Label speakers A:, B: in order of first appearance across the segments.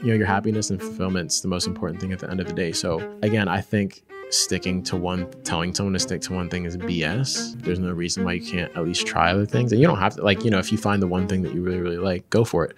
A: you know your happiness and fulfillment's the most important thing at the end of the day so again i think sticking to one telling someone to stick to one thing is bs there's no reason why you can't at least try other things and you don't have to like you know if you find the one thing that you really really like go for it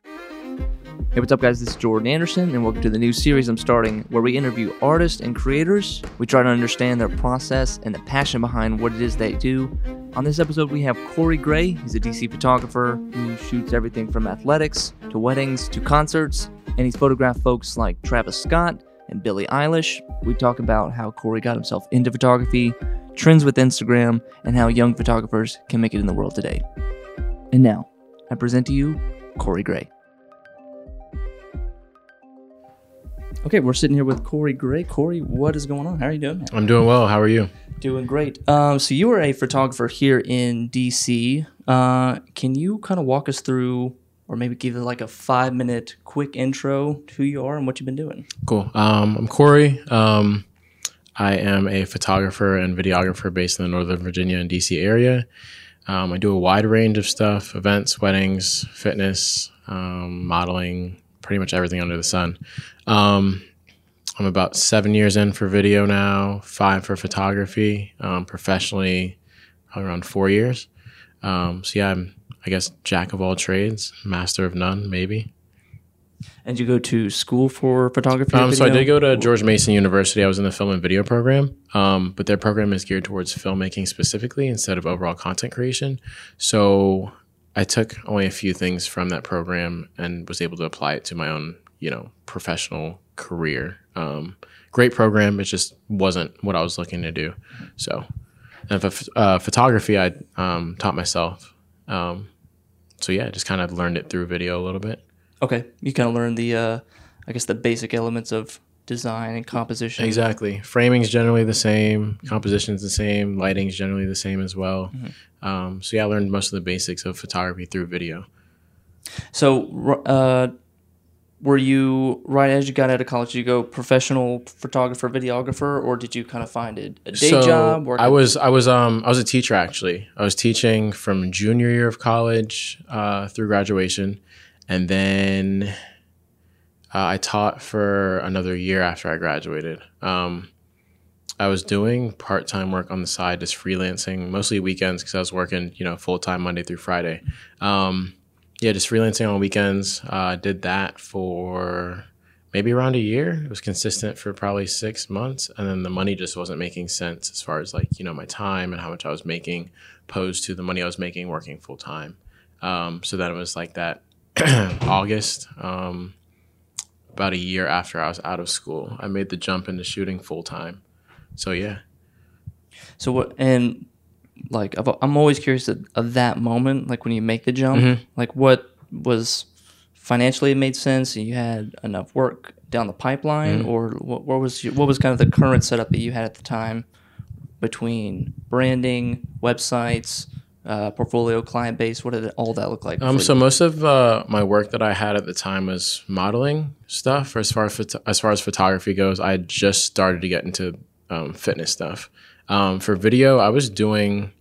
B: Hey, what's up, guys? This is Jordan Anderson, and welcome to the new series I'm starting where we interview artists and creators. We try to understand their process and the passion behind what it is they do. On this episode, we have Corey Gray. He's a DC photographer who shoots everything from athletics to weddings to concerts, and he's photographed folks like Travis Scott and Billie Eilish. We talk about how Corey got himself into photography, trends with Instagram, and how young photographers can make it in the world today. And now, I present to you Corey Gray. Okay, we're sitting here with Corey Gray. Corey, what is going on? How are you doing? Man?
A: i'm doing well how are you
B: Doing great. Um, so you are a photographer here in DC. Uh, can you kind of walk us through, or maybe give it like a five minute quick intro to who you are and what you've been doing?
A: cool um, i'm corey um, i am a photographer and videographer based in the northern virginia and dc area um, i do a wide range of stuff events weddings fitness um, modeling pretty much everything under the sun um, i'm about seven years in for video now five for photography um, professionally around four years um, so yeah i'm i guess jack of all trades master of none maybe
B: And you go to school for photography?
A: Um, so I did go to George Mason University. I was in the film and video program, um, but their program is geared towards filmmaking specifically instead of overall content creation. So I took only a few things from that program and was able to apply it to my own, you know, professional career. Um, great program. It just wasn't what I was looking to do. So, and for uh, photography, I um, taught myself. Um, so yeah, just kind of learned it through video a little bit.
B: Okay, you kind of learned the, uh, I guess, the basic elements of design and composition.
A: Exactly. Framing is generally the same. Composition is the same. Lighting is generally the same as well. Um, so yeah, I learned most of the basics of photography through video.
B: So, uh, were you right as you got out of college? Did you go professional photographer, videographer, or did you kind of find a, a day
A: so
B: job? Work
A: I was I was um I was a teacher actually. I was teaching from junior year of college uh, through graduation, and then uh, I taught for another year after I graduated. Um, I was doing part time work on the side, just freelancing, mostly weekends because I was working, you know, full time Monday through Friday. Um, yeah, just freelancing on weekends. Uh, did that for maybe around a year. It was consistent for probably six months, and then the money just wasn't making sense as far as like you know my time and how much I was making, opposed to the money I was making working full time. Um, so then it was like that August, um, about a year after I was out of school, I made the jump into shooting full time. So yeah.
B: So what? And like, I'm always curious of, of that moment, like when you make the jump.
A: Mm-hmm.
B: Like, what was financially it made sense? And you had enough work down the pipeline,
A: Mm-hmm.
B: or what, what was your, what was kind of the current setup that you had at the time between branding, websites, uh, portfolio, client base? What did all that look like?
A: Um, so most of uh, my work that I had at the time was modeling stuff. As far as as far as photography goes, I had just started to get into um, fitness stuff. Um, for video, I was doing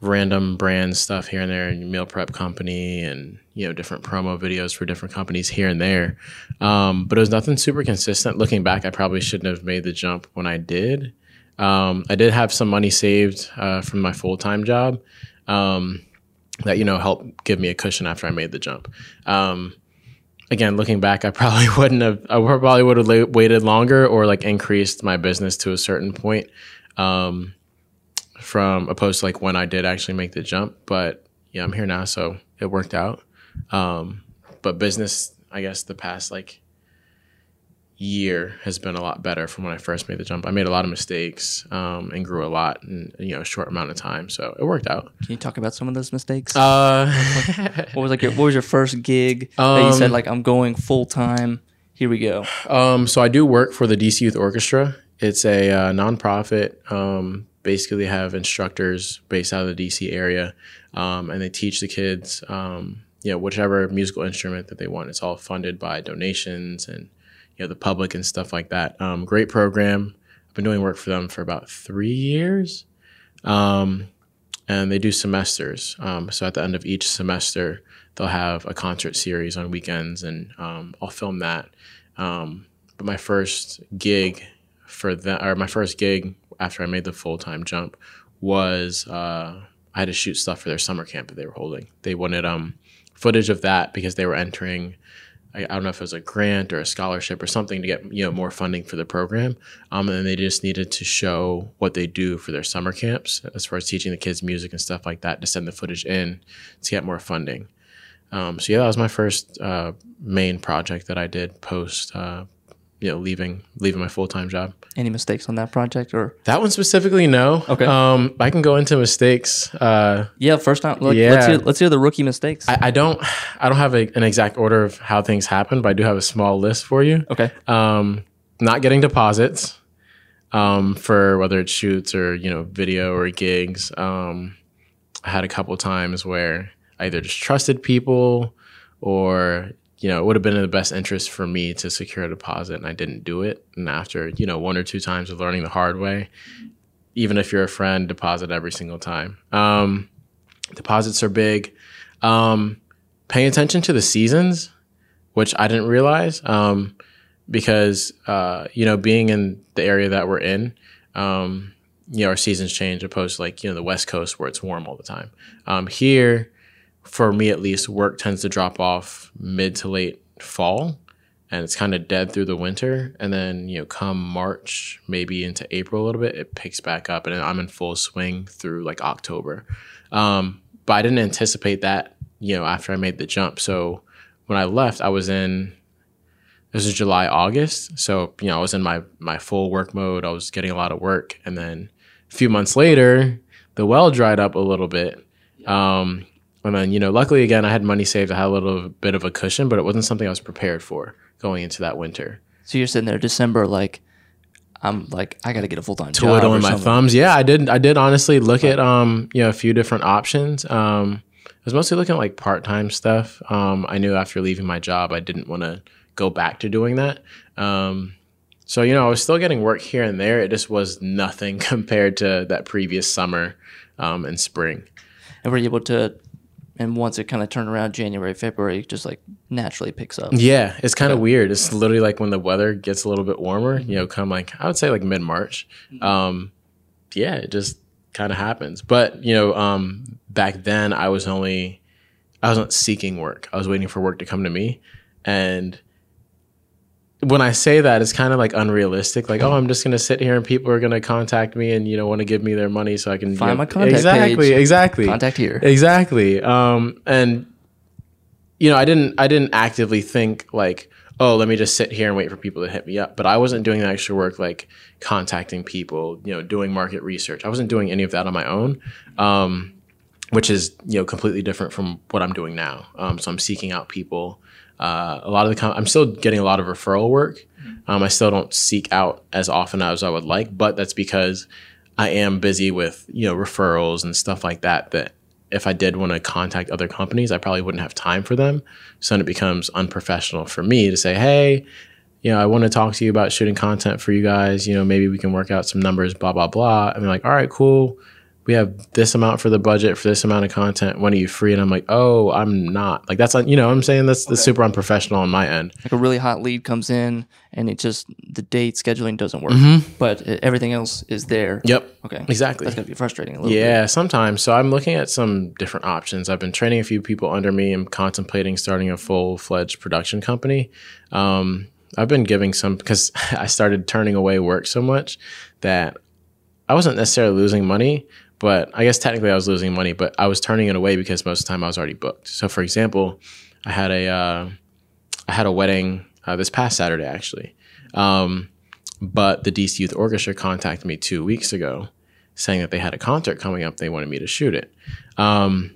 A: random brand stuff here and there, and meal prep company, and you know different promo videos for different companies here and there. Um, but it was nothing super consistent. Looking back, I probably shouldn't have made the jump when I did. Um, I did have some money saved uh, from my full time job. Um, that you know helped give me a cushion after I made the jump. Um, again, looking back, I probably wouldn't have. I probably would have la- waited longer or like increased my business to a certain point, um, from opposed to like when I did actually make the jump. But yeah, I'm here now, so it worked out. Um, but business, I guess, the past like year has been a lot better from when I first made the jump. I made a lot of mistakes um, and grew a lot in you know a short amount of time, so it worked out.
B: Can you talk about some of those mistakes?
A: Uh,
B: what was like your what was your first gig that you said
A: Um,
B: like I'm going full time? Here we go.
A: um, so I do work for the DC Youth Orchestra. It's a uh, nonprofit. Um, basically, have instructors based out of the DC area, um, and they teach the kids, um, you know, whichever musical instrument that they want. It's all funded by donations and you know the public and stuff like that. Um, great program. I've been doing work for them for about three years. Um, and they do semesters. Um, so at the end of each semester, they'll have a concert series on weekends, and um, I'll film that. Um, but my first gig for that, or my first gig after I made the full time jump, was uh, I had to shoot stuff for their summer camp that they were holding. They wanted um, footage of that because they were entering I, I, don't know if it was a grant or a scholarship or something to get you know more funding for the program. Um, and then they just needed to show what they do for their summer camps as far as teaching the kids music and stuff like that to send the footage in to get more funding. Um, so yeah, that was my first uh, main project that I did post uh, you know leaving leaving my full time job.
B: Any mistakes on that project or
A: that one specifically? No.
B: Okay.
A: Um, I can go into mistakes. Uh,
B: yeah, first time. Like,
A: yeah.
B: Let's hear, let's hear the rookie mistakes.
A: I, I don't I don't have a, an exact order of how things happen, but I do have a small list for you.
B: Okay.
A: Um, not getting deposits. Um, for whether it's shoots or you know video or gigs. Um, I had a couple times where I either just trusted people or you know, it would have been in the best interest for me to secure a deposit and I didn't do it. And after, you know, one or two times of learning the hard way, even if you're a friend, deposit every single time. Um, deposits are big. Um, paying attention to the seasons, which I didn't realize, um, because, uh, you know, being in the area that we're in, um, you know, our seasons change opposed to like, you know, the West Coast where it's warm all the time. Um, here, for me at least, work tends to drop off mid to late fall and it's kind of dead through the winter. And then, you know, come March, maybe into April a little bit, it picks back up and I'm in full swing through like October. Um, but I didn't anticipate that, you know, after I made the jump. So when I left, I was in, this is July, August. So, you know, I was in my, my full work mode. I was getting a lot of work. And then a few months later, the well dried up a little bit. Um, and then, you know, luckily again, I had money saved. I had a little bit of a cushion, but it wasn't something I was prepared for going into that winter.
B: So you're sitting there December, like, I'm like, I got to get a full time job.
A: Twiddling my thumbs. Yeah, I did. I did honestly look at, um, you know, a few different options. Um, I was mostly looking at like part time stuff. Um, I knew after leaving my job, I didn't want to go back to doing that. Um, so you know, I was still getting work here and there. It just was nothing compared to that previous summer um, and spring.
B: And were you able to and once it kind of turned around January, February, it just like naturally picks up.
A: Yeah, it's kind of weird. It's literally like when the weather gets a little bit warmer, you know, come like I would say like mid March. Mm-hmm. Um, yeah, it just kind of happens. But you know, um, back then I was only I wasn't seeking work. I was waiting for work to come to me, and when I say that, it's kind of like unrealistic. Like, oh, I'm just gonna sit here and people are gonna contact me and you know want to give me their money so I can
B: find
A: you
B: know, my contact
A: exactly,
B: page.
A: exactly,
B: contact here,
A: exactly. Um, and you know, I didn't, I didn't actively think like, oh, let me just sit here and wait for people to hit me up. But I wasn't doing the extra work like contacting people, you know, doing market research. I wasn't doing any of that on my own. Um, which is you know completely different from what I'm doing now. Um, so I'm seeking out people uh, a lot of the com- I'm still getting a lot of referral work. Um, I still don't seek out as often as I would like, but that's because I am busy with you know referrals and stuff like that. That if I did want to contact other companies, I probably wouldn't have time for them. So then it becomes unprofessional for me to say, hey, you know, I want to talk to you about shooting content for you guys. You know, maybe we can work out some numbers, blah blah blah. And they're like, all right, cool we have this amount for the budget for this amount of content. When are you free? And I'm like, oh, I'm not. Like that's you know, I'm saying that's, that's super unprofessional on my end.
B: Like a really hot lead comes in, and it just the date scheduling doesn't work, mm-hmm. but it, everything else is there.
A: Yep.
B: Okay.
A: Exactly.
B: That's gonna be frustrating. A little bit.
A: yeah,
B: bit.
A: sometimes. So I'm looking at some different options. I've been training a few people under me. I'm contemplating starting a full fledged production company. Um, I've been giving some because I started turning away work so much that I wasn't necessarily losing money, but I guess technically I was losing money, but I was turning it away because most of the time I was already booked. So for example, I had a uh, I had a wedding uh, this past Saturday actually, um, but the DC Youth Orchestra contacted me two weeks ago saying that they had a concert coming up. They wanted me to shoot it. Um,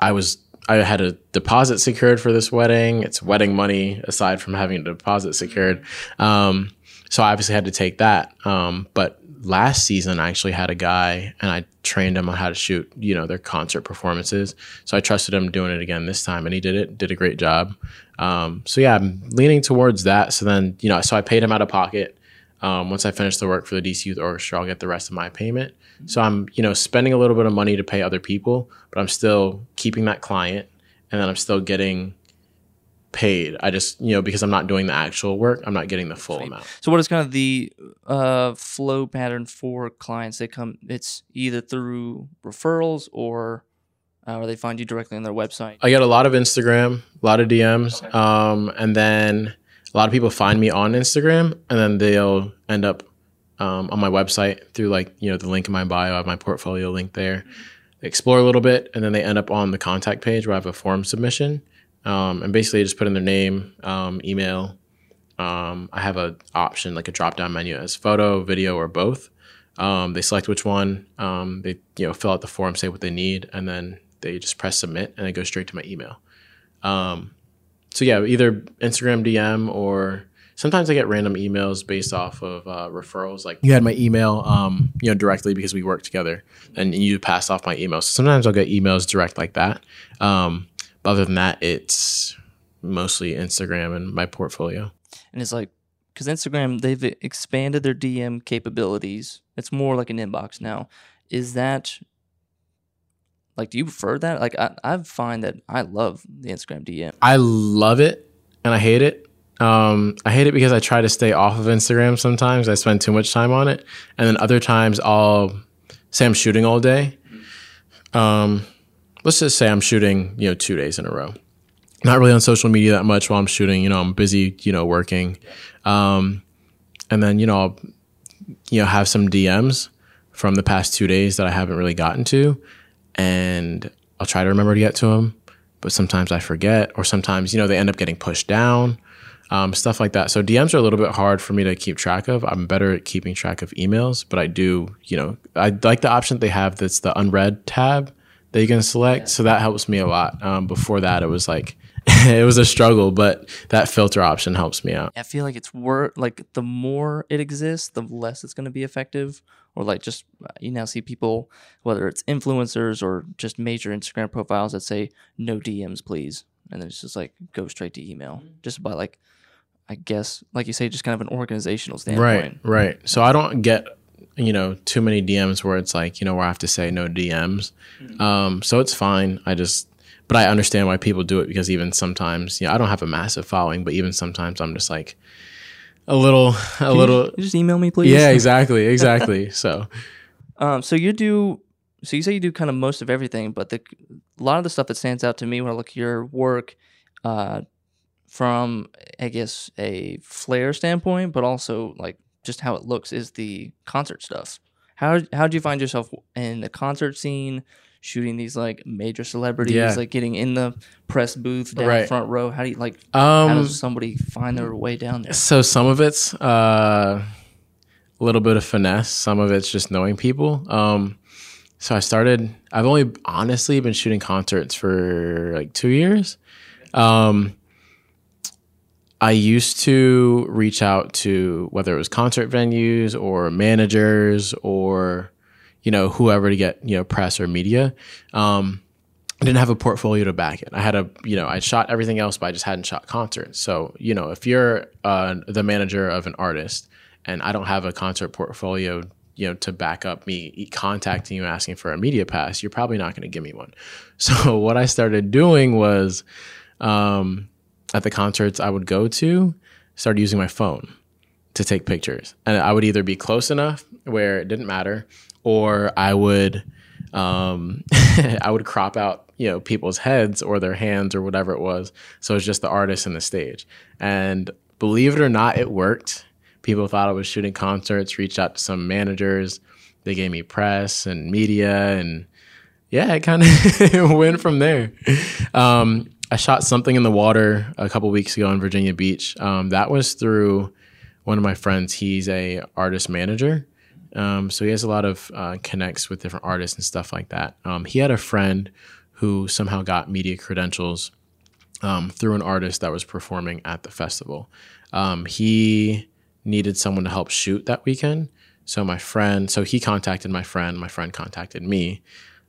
A: I was I had a deposit secured for this wedding. It's wedding money aside from having a deposit secured. Um, so I obviously had to take that. Um, but last season I actually had a guy and I trained him on how to shoot, you know, their concert performances. So I trusted him doing it again this time and he did it, did a great job. Um, so yeah, I'm leaning towards that. So then, you know, so I paid him out of pocket. Um, once I finish the work for the DC Youth Orchestra, I'll get the rest of my payment. So I'm, you know, spending a little bit of money to pay other people, but I'm still keeping that client, and then I'm still getting paid. I just, you know, because I'm not doing the actual work, I'm not getting the full amount.
B: So what is kind of the uh, flow pattern for clients? They come, it's either through referrals or uh, or they find you directly on their website.
A: I get a lot of Instagram, a lot of DMs, um, and then a lot of people find me on Instagram, and then they'll end up um, on my website through like you know the link in my bio. I have my portfolio link there. They explore a little bit, and then they end up on the contact page where I have a form submission, um, and basically just put in their name, um, email. Um, I have a option like a drop down menu as photo, video, or both. Um, they select which one. Um, they you know fill out the form, say what they need, and then they just press submit, and it goes straight to my email. Um, so yeah, either Instagram DM or sometimes I get random emails based off of uh, referrals. Like you had my email, um, you know, directly because we work together, and you passed off my email. So sometimes I'll get emails direct like that. Um, but other than that, it's mostly Instagram and my portfolio.
B: And it's like because Instagram they've expanded their DM capabilities. It's more like an inbox now. Is that like do you prefer that? Like I I find that I love the Instagram DM.
A: I love it and I hate it. Um, I hate it because I try to stay off of Instagram sometimes. I spend too much time on it. And then other times I'll say I'm shooting all day. Um, let's just say I'm shooting, you know, two days in a row. Not really on social media that much while I'm shooting. You know, I'm busy, you know, working. Um, and then, you know, I'll, you know, have some DMs from the past two days that I haven't really gotten to. And I'll try to remember to get to them. But sometimes I forget, or sometimes, you know, they end up getting pushed down um, stuff like that. So DMs are a little bit hard for me to keep track of. I'm better at keeping track of emails, but I do, you know, I like the option that they have that's the unread tab that you can select. So that helps me a lot. Um, before that, it was like, it was a struggle, but that filter option helps me out.
B: I feel like it's worth like the more it exists, the less it's going to be effective. Or like just uh, you now see people, whether it's influencers or just major Instagram profiles that say no DMs, please, and then it's just like go straight to email, just by like I guess, like you say, just kind of an organizational standpoint.
A: Right, right. So I don't get, you know, too many DMs where it's like, you know, where I have to say no DMs. Mm-hmm. Um, so it's fine. I just, but I understand why people do it because even sometimes, you know I don't have a massive following, but even sometimes I'm just like a little, a Can little.
B: Just email me, please.
A: Yeah, exactly, exactly. so,
B: um, so you do. So you say you do kind of most of everything, but the a lot of the stuff that stands out to me when I look at your work, uh, from I guess a flair standpoint, but also like just how it looks is the concert stuff. How how do you find yourself in the concert scene, shooting these like major celebrities, yeah. like getting in the press booth down right. front row? How do you like? Um, how does somebody find their way down there?
A: So some of it's uh, a little bit of finesse. Some of it's just knowing people. Um, so I started. I've only honestly been shooting concerts for like two years. Um, I used to reach out to whether it was concert venues or managers or you know whoever to get you know press or media. Um, I didn't have a portfolio to back it. I had a, you know, I shot everything else, but I just hadn't shot concerts. So, you know, if you're uh, the manager of an artist and I don't have a concert portfolio, you know, to back up me contacting you asking for a media pass, you're probably not going to give me one. So, what I started doing was, um, at the concerts I would go to, started using my phone to take pictures. And I would either be close enough where it didn't matter, or I would um, I would crop out you know people's heads or their hands or whatever it was. So it's just the artist and the stage. And believe it or not, it worked. People thought I was shooting concerts. Reached out to some managers. They gave me press and media, and yeah, it kind of went from there. Um, I shot something in the water a couple weeks ago in Virginia Beach. Um, that was through one of my friends. He's a artist manager, um, so he has a lot of uh, connects with different artists and stuff like that. Um, he had a friend who somehow got media credentials um, through an artist that was performing at the festival. Um, he needed someone to help shoot that weekend. So my friend, so he contacted my friend. My friend contacted me.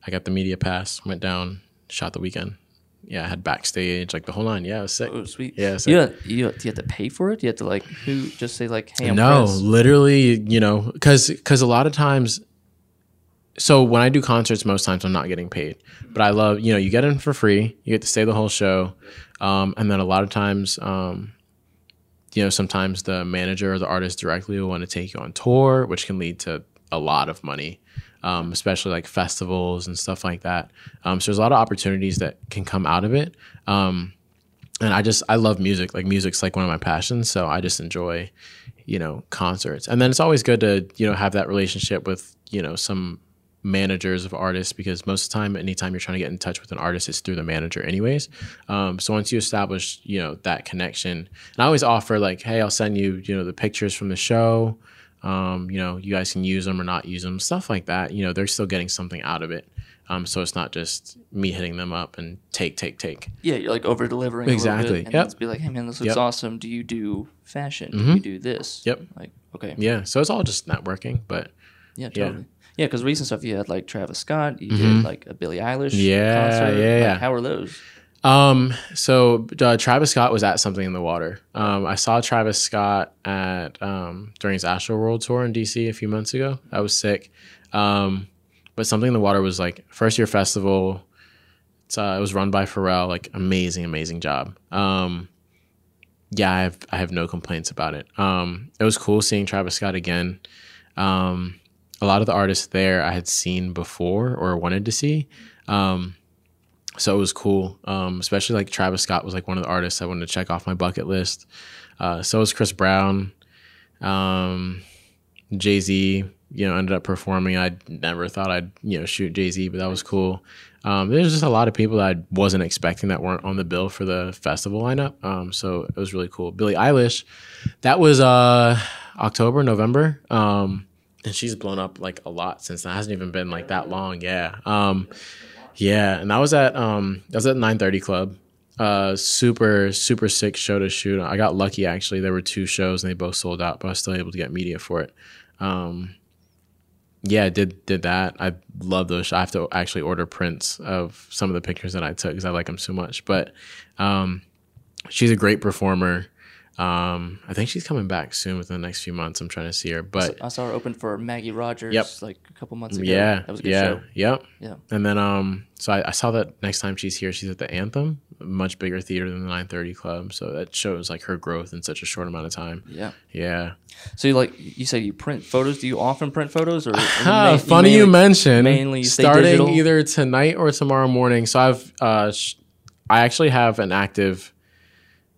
A: I got the media pass, went down, shot the weekend yeah, I had backstage, like the whole line. Yeah, it was sick.
B: Oh, sweet.
A: Yeah, so-
B: You, have, you, have, do you have to pay for it? You have to like who just say like, hey, I'm
A: no,
B: Prince?
A: literally, you know, because because a lot of times, so when I do concerts, most times I'm not getting paid, but I love, you know, you get in for free, you get to stay the whole show, um, and then a lot of times, um, you know, sometimes the manager or the artist directly will want to take you on tour, which can lead to a lot of money, um, especially like festivals and stuff like that. Um, so there's a lot of opportunities that can come out of it. Um, and I just I love music. Like music's like one of my passions, so I just enjoy, you know, concerts. And then it's always good to you know have that relationship with you know some managers of artists because most of the time, anytime you're trying to get in touch with an artist, it's through the manager, anyways. Um, so once you establish you know that connection, and I always offer like, hey, I'll send you you know the pictures from the show. Um, you know, you guys can use them or not use them, stuff like that. You know, they're still getting something out of it. Um, so it's not just me hitting them up and take, take, take.
B: Yeah, you're like over delivering.
A: Exactly,
B: And
A: yep.
B: Let's be like, hey man, this looks
A: Yep.
B: awesome. Do you do fashion? Do
A: Mhm.
B: you do this?
A: Yep.
B: Like okay.
A: Yeah. So it's all just networking, but
B: Yeah,
A: Yeah.
B: totally. Yeah, because recent stuff you had like Travis Scott, you
A: Mhm.
B: did like a Billie Eilish.
A: Yeah,
B: concert.
A: yeah,
B: Like,
A: yeah.
B: how are those?
A: Um, so uh, Travis Scott was at something in the water. Um, I saw Travis Scott at um, during his Astroworld tour in DC a few months ago. I was sick. Um, but something in the water was like first year festival. Uh, it was run by Pharrell. Like amazing, amazing job. Um, yeah, I have I have no complaints about it. Um, it was cool seeing Travis Scott again. Um, a lot of the artists there I had seen before or wanted to see. Um, so it was cool. Um, especially like Travis Scott was like one of the artists I wanted to check off my bucket list. Uh, so was Chris Brown. Um, Jay Z, you know, ended up performing. I never thought I'd you know shoot Jay Z, but that was cool. Um, there's just a lot of people that I wasn't expecting that weren't on the bill for the festival lineup. Um, so it was really cool. Billie Eilish, that was uh, October, November. Um, and she's blown up like a lot since then. It hasn't even been like that long. Yeah. Um, yeah, and I was at um I was at 930 Club. Uh super super sick show to shoot. I got lucky actually. There were two shows and they both sold out, but I was still able to get media for it. Um yeah, did did that. I love those. I have to actually order prints of some of the pictures that I took because I like them so much. But um, she's a great performer. Um, I think she's coming back soon within the next few months. I'm trying to see her, but
B: I saw her open for Maggie Rogers
A: Yep.
B: like a couple months ago.
A: yeah,
B: that was a good
A: yeah,
B: show.
A: yep.
B: Yeah.
A: And then um, so I, I saw that next time she's here, she's at the Anthem, a much bigger theater than the 930 Club. So that shows like her growth in such a short amount of time.
B: Yeah.
A: Yeah.
B: So you like you say you print photos? Do you often print photos or?
A: Ah,
B: ma-
A: funny you
B: mainly-
A: mention.
B: mainly
A: starting either tonight or tomorrow morning. So I've uh, sh- I actually have an active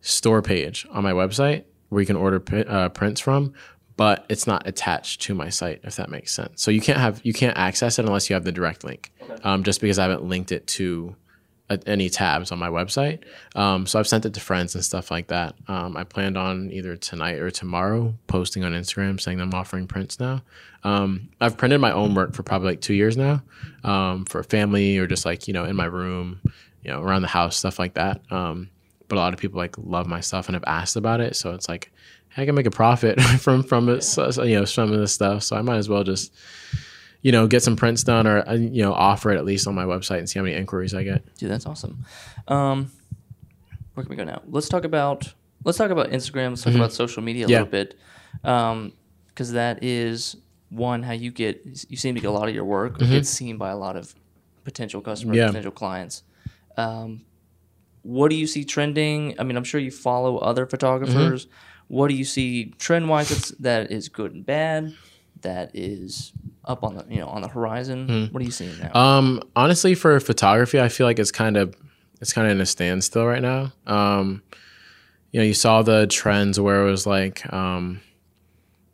A: store page on my website where you can order uh, prints from, but it's not attached to my site. If that makes sense. So you can't have you can't access it unless you have the direct link. Um, just because I haven't linked it to uh, any tabs on my website. Um, so I've sent it to friends and stuff like that. Um, I planned on either tonight or tomorrow posting on Instagram saying I'm offering prints now. Um, I've printed my own work for probably like two years now um, for family or just like, you know, in my room, you know, around the house, stuff like that. Um, but a lot of people like love my stuff and have asked about it. So it's like, I can make a profit from, from it, so, so, you know, some of this stuff. So I might as well just, you know, get some prints done or, uh, you know, offer it at least on my website and see how many inquiries I get.
B: Dude, that's awesome. Um, where can we go now? Let's talk about let's talk about Instagram. Let's talk about social media a
A: Mm-hmm. Yeah.
B: little bit, because that is one how you get you seem to get a lot of your work gets seen by a lot of potential customers,
A: Mm-hmm. Yeah.
B: potential clients. Um, what do you see trending? I mean, I'm sure you follow other photographers.
A: Mm-hmm.
B: What do you see trend wise that's that is good and bad? That is up on the you know on the horizon.
A: Mm-hmm.
B: What are you seeing now?
A: Um, honestly, for photography, I feel like it's kind of it's kind of in a standstill right now. Um, you know, you saw the trends where it was like, um,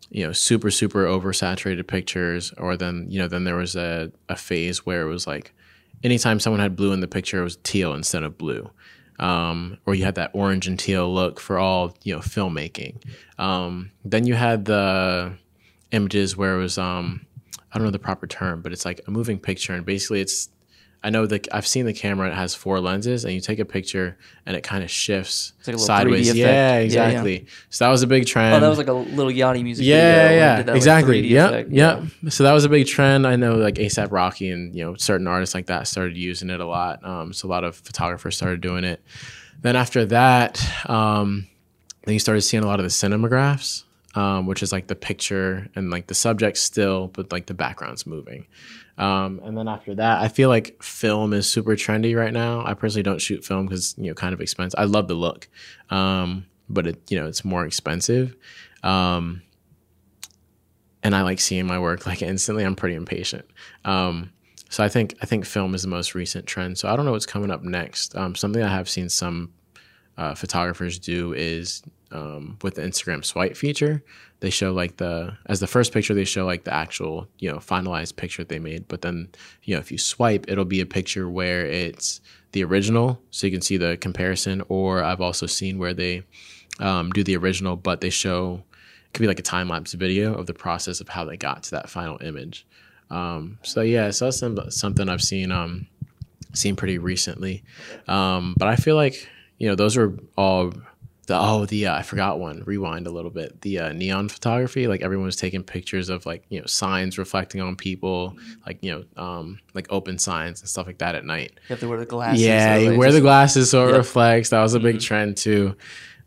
A: you know, super super oversaturated pictures, or then you know, then there was a a phase where it was like, anytime someone had blue in the picture, it was teal instead of blue. Um, or you had that orange and teal look for all you know filmmaking. Um, then you had the images where it was um, I don't know the proper term, but it's like a moving picture, and basically it's I know that I've seen the camera. It has four lenses, and you take a picture, and it kind of shifts
B: like a little 3D
A: sideways.
B: effect.
A: Yeah,
B: Yeah, yeah.
A: exactly. So that was a big trend.
B: Oh, that was like a little Yanni music
A: yeah,
B: video.
A: yeah,
B: that,
A: exactly.
B: 3D
A: Yep, yep. So that was a big trend. I know like ASAP Rocky and you know certain artists like that started using it a lot. Um, so a lot of photographers started doing it. Then after that, um, then you started seeing a lot of the cinemagraphs, um, which is like the picture and like the subject still, but like the background's moving. Um, and then after that, I feel like film is super trendy right now. I personally don't shoot film because you know kind of expensive. I love the look, um, but it you know it's more expensive. Um, and I like seeing my work like instantly. I'm pretty impatient. Um, so I think I think film is the most recent trend. So I don't know what's coming up next. Um, something I have seen some uh, photographers do is um, with the Instagram swipe feature. They show like the as the first picture they show like the actual you know finalized picture they made, but then you know if you swipe, it'll be a picture where it's the original, so you can see the comparison. Or I've also seen where they um, do the original, but they show it could be like a time lapse video of the process of how they got to that final image. Um, so yeah, so that's some, something I've seen um, seen pretty recently. Um, but I feel like you know those are all the oh the uh, I forgot one. Rewind a little bit. The uh, neon photography, like everyone was taking pictures of like you know signs reflecting on people, like you know um, like open signs and stuff like that at night.
B: You have to wear the glasses.
A: Yeah, you wear the glasses so it
B: Yep.
A: reflects. That was a big trend too.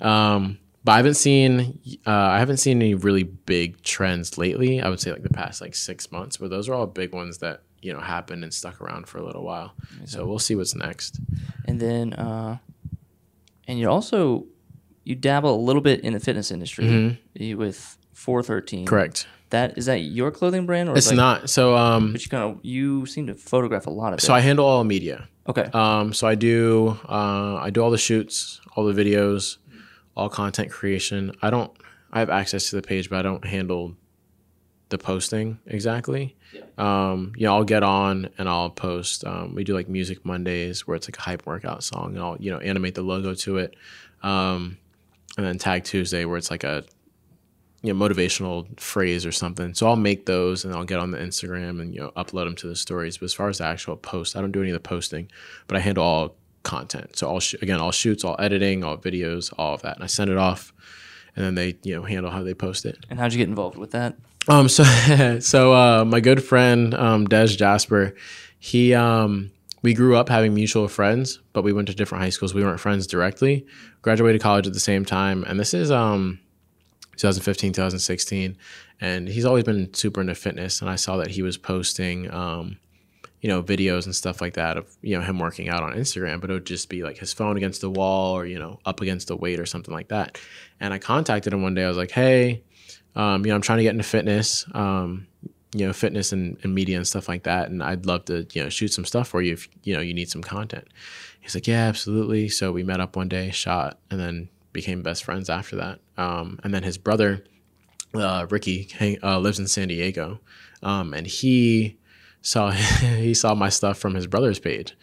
A: Um, but I haven't seen uh, I haven't seen any really big trends lately. I would say like the past like six months, but those are all big ones that you know happened and stuck around for a little while. So we'll see what's next.
B: And then, uh, and you also you dabble a little bit in the fitness industry you- with 413.
A: Mm-hmm. Correct.
B: That is that your clothing brand or
A: It's
B: like,
A: not. So um,
B: But you kind of you seem to photograph a lot of it.
A: so I handle all media.
B: okay.
A: Um, so I do uh, I do all the shoots, all the videos, all content creation. I don't I have access to the page, but I don't handle the posting exactly. Um, you know, I'll get on and I'll post. Um, we do like music Mondays where it's like a hype workout song, and I'll you know animate the logo to it. Um, and then Tag Tuesday where it's like a you know motivational phrase or something. So I'll make those and I'll get on the Instagram and you know upload them to the stories. But as far as the actual post, I don't do any of the posting, but I handle all content. So all sh- again, all shoots, all editing, all videos, all of that, and I send it off, and then they you know handle how they post it.
B: and how'd you get involved with that?
A: Um, so so uh, my good friend um, Des Jasper, he um, we grew up having mutual friends, but we went to different high schools. We weren't friends directly. Graduated college at the same time, and this is um, 2015, 2016, and he's always been super into fitness. And I saw that he was posting. Um, you know, videos and stuff like that of, you know, him working out on Instagram, but it would just be like his phone against the wall or, you know, up against the weight or something like that. And I contacted him one day. I was like, hey, um, you know, I'm trying to get into fitness, um, you know, fitness and, and media and stuff like that. And I'd love to, you know, shoot some stuff for you if, you know, you need some content. He's like, yeah, absolutely. So we met up one day, shot, and then became best friends after that. Um, and then his brother, uh, Ricky, uh, lives in San Diego. Um, and he saw, he saw my stuff from his brother's page.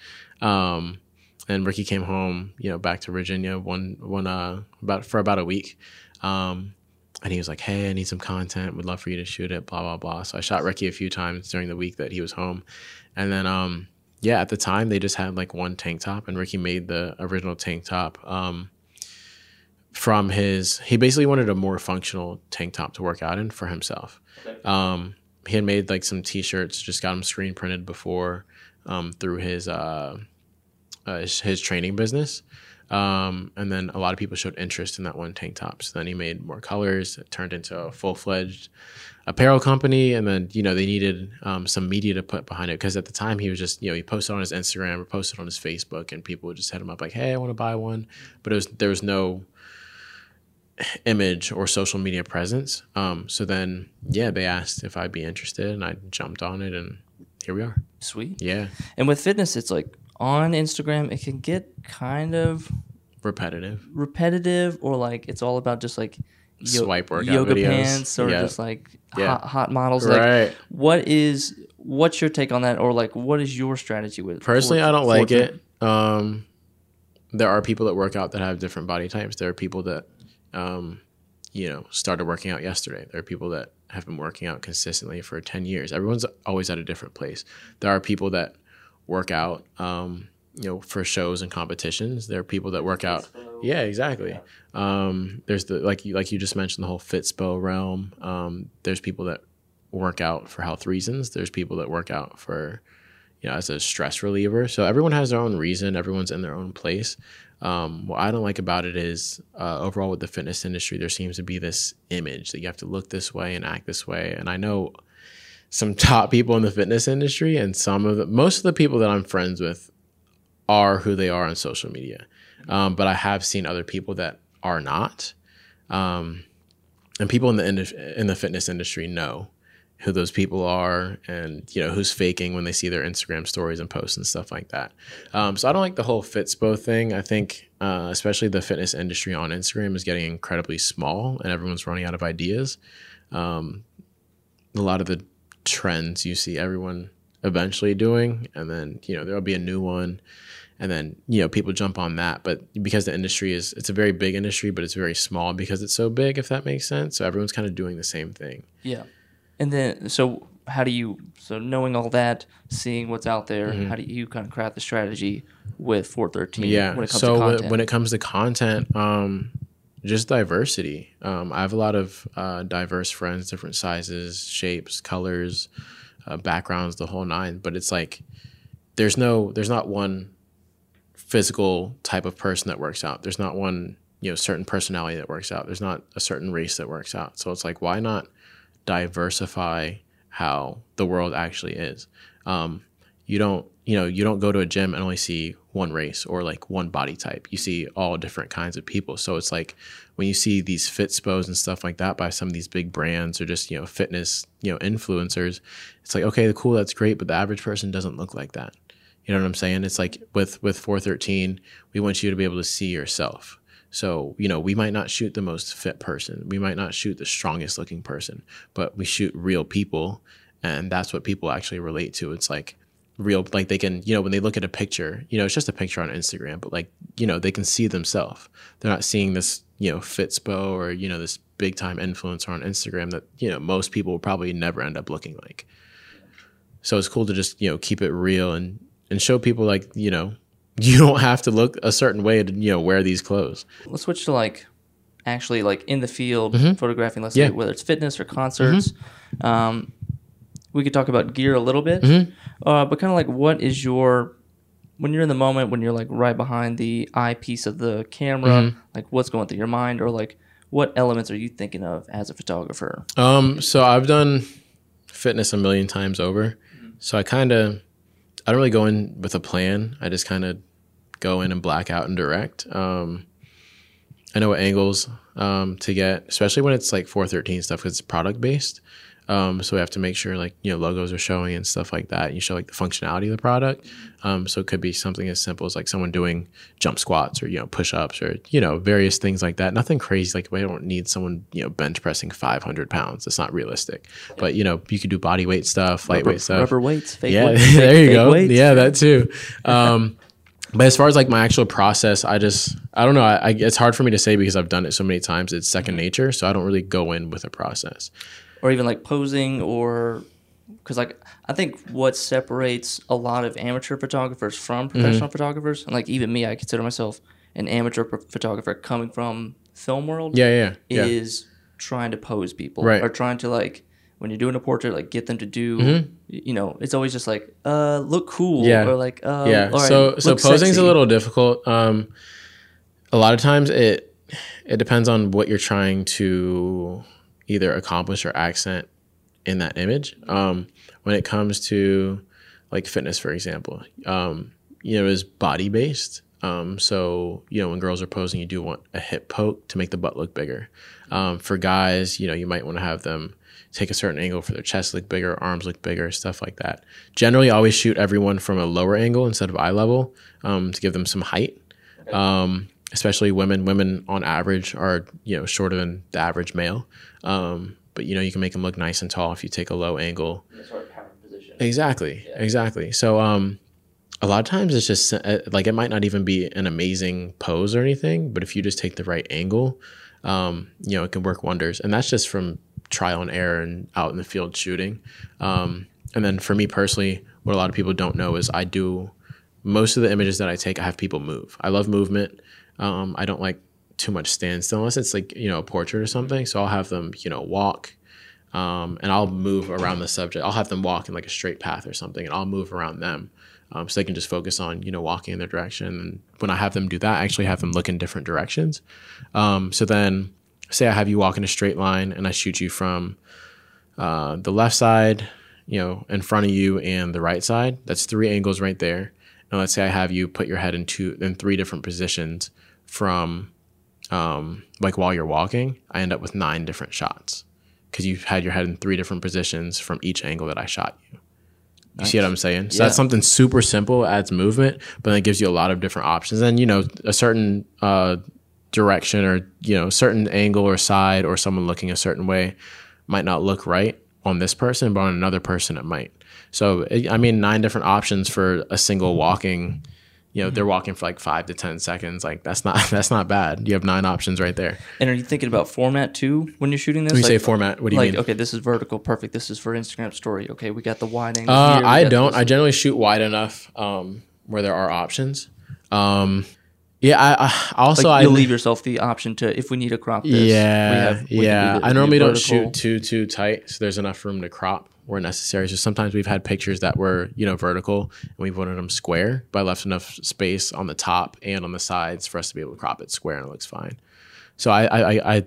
A: Um, and Ricky came home, you know, back to Virginia one, one, uh, about, for about a week. Um, and he was like, "Hey, I need some content. Would love for you to shoot it." Blah blah blah. So I shot Ricky a few times during the week that he was home, and then um, yeah, at the time they just had like one tank top, and Ricky made the original tank top um, from his. He basically wanted a more functional tank top to work out in for himself. Um, he had made like some T-shirts, just got them screen printed before um, through his, uh, uh, his his training business. Um, and then a lot of people showed interest in that one tank top. So then he made more colors. It turned into a full fledged apparel company. And then, you know, they needed um, some media to put behind it because at the time he was just, you know, he posted on his Instagram or posted on his Facebook and people would just hit him up like, hey, I want to buy one. But it was, there was no image or social media presence. Um, so then, yeah, they asked if I'd be interested and I jumped on it and here we are.
B: Sweet.
A: Yeah.
B: And with fitness, it's like on Instagram, it can get kind of
A: Repetitive.
B: repetitive or like it's all about just like yo-
A: Swipe workout
B: yoga
A: videos.
B: pants or
A: Yeah.
B: just like
A: Yeah.
B: hot, hot models. Like,
A: Right.
B: what is what's your take on that, or like what is your strategy with?
A: Personally,
B: for-
A: I don't like it. Um, there are people that work out that have different body types. There are people that, um, you know, started working out yesterday. There are people that have been working out consistently for 10 years. Everyone's always at a different place. There are people that work out, um, you know, for shows and competitions. There are people that work out. Yeah, exactly. Um, there's the like you like you just mentioned the whole Fitspo realm. Um, there's people that work out for health reasons. There's people that work out for you know as a stress reliever. So everyone has their own reason. Everyone's in their own place. Um, what I don't like about it is uh, overall with the fitness industry, there seems to be this image that you have to look this way and act this way. And I know some top people in the fitness industry, and some of the most of the people that I'm friends with are who they are on social media. Um, but I have seen other people that are not, um, and people in the in the fitness industry know who those people are and you know who's faking when they see their Instagram stories and posts and stuff like that. Um, so I don't like the whole Fitspo thing. I think uh, especially the fitness industry on Instagram is getting incredibly small and everyone's running out of ideas. Um, a lot of the trends you see everyone eventually doing, and then you know there'll be a new one. And then you know people jump on that, but because the industry is it's a very big industry, but it's very small because it's so big. If that makes sense, so everyone's kind of doing the same thing.
B: Yeah. And then, so how do you, so knowing all that, seeing what's out there,
A: Mm-hmm.
B: how do you kind of craft the strategy with 413
A: yeah
B: when it comes
A: so
B: to
A: when-
B: content?
A: when it comes to content um just diversity. Um i have a lot of uh diverse friends different sizes shapes colors uh, backgrounds the whole nine but it's like there's no there's not one physical type of person that works out. There's not one you know certain personality that works out. There's not a certain race that works out. So it's like why not diversify how the world actually is? Um, you don't you know you don't go to a gym and only see one race or like one body type. You see all different kinds of people. So it's like when you see these fitspos and stuff like that by some of these big brands or just you know fitness you know influencers it's like okay the cool that's great but the average person doesn't look like that. You know what i'm saying? It's like with with 413 we want you to be able to see yourself. So you know we might not shoot the most fit person. We might not shoot the strongest looking person but we shoot real people and that's what people actually relate to. It's like real like they can you know when they look at a picture you know it's just a picture on instagram but like you know they can see themselves they're not seeing this you know fitspo or you know this big time influencer on instagram that you know most people will probably never end up looking like so it's cool to just you know keep it real and and show people like you know you don't have to look a certain way to you know wear these clothes
B: Let's switch to like actually like in the field photographing, let's
A: Mm-hmm. Yeah.
B: say whether it's fitness or concerts. Um, we could talk about gear a little bit,
A: Mm-hmm.
B: uh, but kind of like what is your when you're in the moment when you're like right behind the eyepiece of the camera,
A: Mm-hmm.
B: like what's going through your mind, or like what elements are you thinking of as a photographer?
A: Um, so I've done fitness a million times over. So I kind of, I don't really go in with a plan. I just kind of go in and black out and direct. Um, I know what angles um, to get, especially when it's like 413 stuff because it's product based. Um, so we have to make sure like you know logos are showing and stuff like that. You show like the functionality of the product. Um, so it could be something as simple as like someone doing jump squats or you know push ups or you know various things like that. Nothing crazy. Like we don't need someone you know bench pressing 500 pounds. It's not realistic. But you know you could do body weight stuff, lightweight
B: rubber,
A: stuff.
B: rubber weights, fake
A: Yeah,
B: weights,
A: there
B: fake-
A: you go.
B: weights.
A: Yeah, that too. Um, but as far as like my actual process, I just I don't know. I, I, it's hard for me to say because I've done it so many times. It's second
B: Mm-hmm.
A: nature, so I don't really go in with a process.
B: Or even like posing or because like i think what separates a lot of amateur photographers from
A: Mm-hmm.
B: professional photographers and like even me i consider myself an amateur ph- photographer coming from film world
A: Yeah, yeah, yeah.
B: is trying to pose people
A: Right.
B: or trying to like when you're doing a portrait like get them to do y- you know it's always just like uh look cool
A: Mm-hmm. Yeah.
B: or like uh
A: yeah.
B: right,
A: so so posing's
B: sexy.
A: a little difficult. Um, a lot of times it it depends on what you're trying to either accomplish or accent in that image. Um, when it comes to like fitness, for example, um, you know, is body based. Um, so you know, when girls are posing, you do want a hip poke to make the butt look bigger. Um, for guys, you know, you might want to have them take a certain angle for their chest look bigger, arms look bigger, stuff like that. Generally, always shoot everyone from a lower angle instead of eye level um, to give them some height. Um, especially women. Women on average are you know shorter than the average male. Um, but you know you can make them look nice and tall if you take a low angle. Sort of Exactly, exactly. So um, a lot of times it's just uh, like it might not even be an amazing pose or anything, but if you just take the right angle, um, you know it can work wonders. And that's just from trial and error and out in the field shooting. Um, and then for me personally, what a lot of people don't know is I do most of the images that I take. I have people move. I love movement. Um, I don't like too much standstill unless it's like you know a portrait or something. So I'll have them you know walk, um, and I'll move around the subject. I'll have them walk in like a straight path or something, and I'll move around them. Um, so they can just focus on you know walking in their direction. And when I have them do that, I actually have them look in different directions. Um, so then, say I have you walk in a straight line, and I shoot you from uh, the left side, you know, in front of you, and the right side. That's three angles right there. And let's say I have you put your head in two in three different positions from um, like while you're walking, I end up with nine different shots because you've had your head in three different positions from each angle that I shot you. You see what I'm saying? So
B: Yeah.
A: that's something super simple, adds movement, but then it gives you a lot of different options. And you know, a certain uh, direction or you know, certain angle or side or someone looking a certain way might not look right on this person, but on another person it might. So I I mean, nine different options for a single walking. You know, they're walking for like five to ten seconds. Like that's not that's not bad. You have nine options right there.
B: And are you thinking about format too when you're shooting this?
A: When you say format, what do you
B: like
A: mean?
B: okay, this is vertical, perfect. This is for Instagram story. Okay, we got the wide angle.
A: Uh,
B: here,
A: I don't. I generally shoot wide enough um, where there are options. Um, yeah, I, I also
B: like,
A: I
B: leave yourself the option to if we need to crop this.
A: yeah
B: we have, we
A: yeah. I normally don't shoot too too tight, so there's enough room to crop where necessary. So sometimes we've had pictures that were you know vertical and we've wanted them square, but I left enough space on the top and on the sides for us to be able to crop it square and it looks fine. So I I, I, I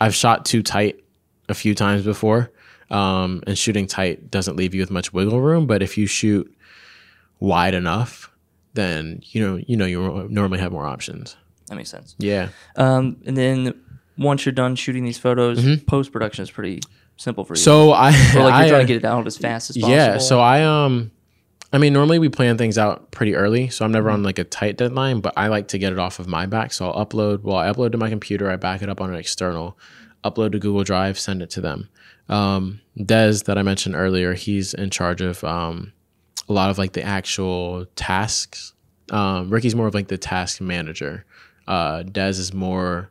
A: I've shot too tight a few times before, um, and shooting tight doesn't leave you with much wiggle room. But if you shoot wide enough, then you know you know you normally have more options.
B: That makes sense.
A: Yeah.
B: Um, and then once you're done shooting these photos, post production is pretty simple for you.
A: Mm-hmm. So I,
B: or like you're
A: I,
B: trying
A: uh,
B: to get it out as fast as possible.
A: Yeah. So I um, I mean normally we plan things out pretty early, so I'm never on like a tight deadline. But I like to get it off of my back, so I'll upload. Well, I upload to my computer. I back it up on an external, upload to Google Drive, send it to them. Um, Des that I mentioned earlier, he's in charge of um, a lot of like the actual tasks. Um, Ricky's more of like the task manager. Uh, Des is more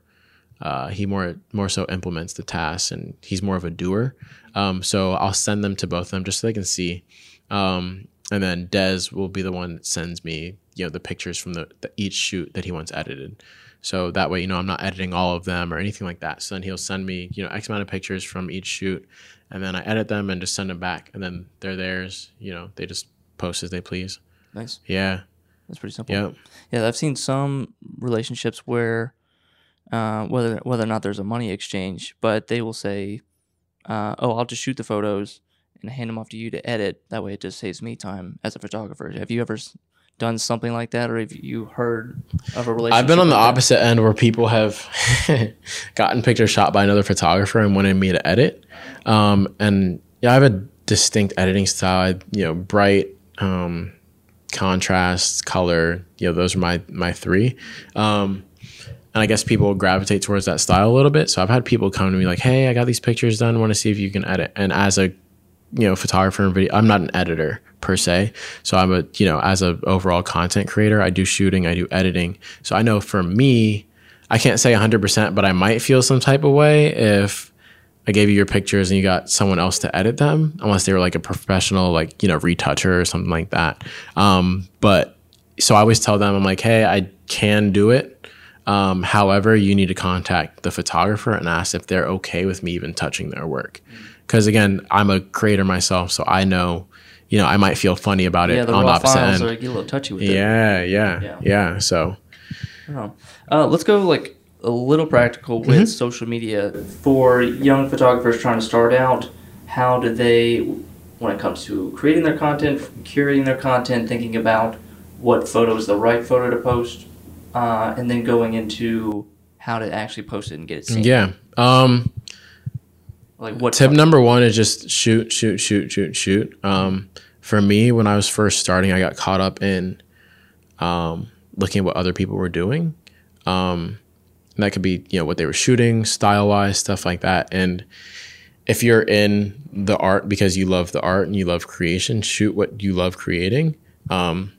A: uh, he more more so implements the tasks and he's more of a doer. Um, so I'll send them to both of them just so they can see. Um, and then Dez will be the one that sends me you know the pictures from the, the each shoot that he wants edited. So that way, you know, I'm not editing all of them or anything like that. So then he'll send me, you know, X amount of pictures from each shoot, and then I edit them and just send them back, and then they're theirs. You know, they just post as they please.
B: nice.
A: Yeah,
B: That's pretty simple.
A: yeah,
B: Yeah, I've seen some relationships where uh, whether whether or not there's a money exchange, but they will say, uh, "Oh, I'll just shoot the photos and hand them off to you to edit. That way, it just saves me time as a photographer." Have you ever done something like that, or have you heard of a relationship?
A: I've been on the
B: like
A: opposite end where people have gotten pictures shot by another photographer and wanted me to edit. Um, and yeah, I have a distinct editing style. I, you know, bright, um, contrast, color. You know, those are my my three. Um, and I guess people gravitate towards that style a little bit. So I've had people come to me like, "Hey, I got these pictures done. Want to see if you can edit?" And as a you know photographer and video, I'm not an editor per se. So I'm a you know as a overall content creator, I do shooting, I do editing. So I know for me, I can't say 100%, but I might feel some type of way if I gave you your pictures and you got someone else to edit them, unless they were like a professional, like, you know, retoucher or something like that. Um, but so I always tell them, I'm like, hey, I can do it. Um, however, you need to contact the photographer and ask if they're okay with me even touching their work. Because again, I'm a creator myself, so I know, you know, I might feel funny about it
B: Yeah, the
A: on the opposite
B: files
A: end.
B: are get a little touchy with it.
A: yeah, yeah,
B: Yeah.
A: yeah, So.
B: Uh, let's go like a little practical with
A: Mm-hmm.
B: social media for young photographers trying to start out. How do they, when it comes to creating their content, curating their content, thinking about what photo is the right photo to post, uh, and then going into how to actually post it and get it seen.
A: yeah. Um,
B: Like what
A: tip number one is just shoot, shoot, shoot, shoot, shoot. Um, for me, when I was first starting, I got caught up in um, looking at what other people were doing. Um, and that could be, you know, what they were shooting, style wise, stuff like that. And if you're in the art because you love the art and you love creation, shoot what you love creating. Um,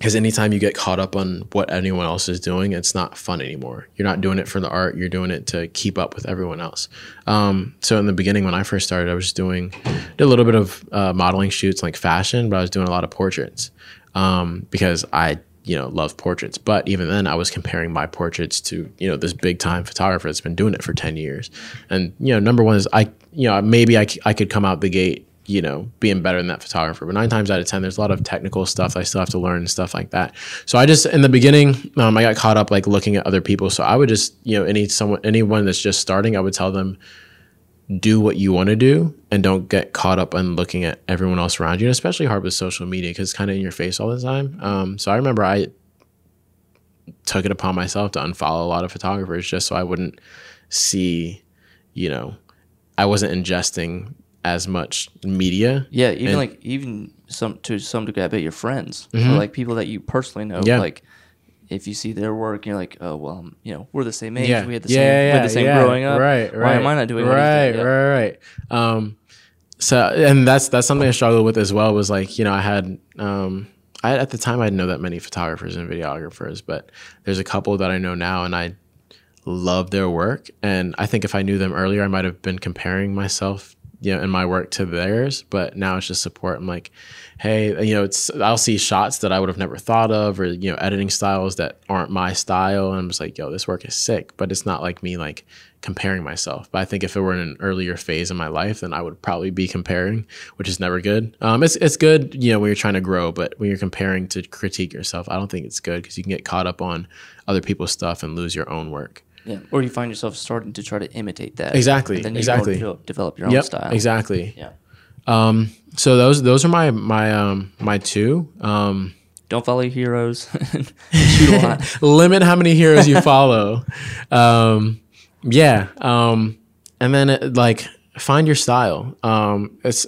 A: because anytime you get caught up on what anyone else is doing, it's not fun anymore. You're not doing it for the art; you're doing it to keep up with everyone else. Um, so in the beginning, when I first started, I was doing did a little bit of uh, modeling shoots, like fashion, but I was doing a lot of portraits um, because I you know love portraits. But even then, I was comparing my portraits to you know this big time photographer that's been doing it for ten years. And you know, number one is I you know maybe I, I could come out the gate you know, being better than that photographer. But nine times out of 10, there's a lot of technical stuff I still have to learn and stuff like that. So I just, in the beginning, um, I got caught up like looking at other people. So I would just, you know, any someone, anyone that's just starting, I would tell them, do what you want to do and don't get caught up on looking at everyone else around you. And especially hard with social media because it's kind of in your face all the time. Um, so I remember I took it upon myself to unfollow a lot of photographers just so I wouldn't see, you know, I wasn't ingesting as much media.
B: Yeah, even and, like even some to some degree, I bet your friends mm-hmm. or like people that you personally know. Yeah. Like if you see their work, you're like, oh well, um, you know, we're the same age.
A: Yeah.
B: We had the
A: yeah,
B: same,
A: yeah,
B: we the same growing up.
A: Right, right.
B: Why am I not doing
A: right, right, right? Um, so and that's that's something I struggled with as well. Was like you know I had um, I at the time I didn't know that many photographers and videographers, but there's a couple that I know now, and I love their work. And I think if I knew them earlier, I might have been comparing myself you know in my work to theirs but now it's just support. I'm like hey you know it's i'll see shots that i would have never thought of or you know editing styles that aren't my style. And i'm just like yo this work is sick but it's not like me like comparing myself. But i think if it were in an earlier phase in my life then i would probably be comparing which is never good. Um it's, it's good you know when you're trying to grow but when you're comparing to critique yourself i don't think it's good because you can get caught up on other people's stuff and lose your own work
B: yeah, or you find yourself starting to try to imitate that.
A: Exactly.
B: then you
A: exactly.
B: develop your
A: yep,
B: own style.
A: Exactly.
B: Yeah.
A: Um. So those those are my my um my two. Um.
B: Don't follow heroes. shoot a lot.
A: Limit how many heroes you follow. um. Yeah. Um. And then it, like find your style. Um. It's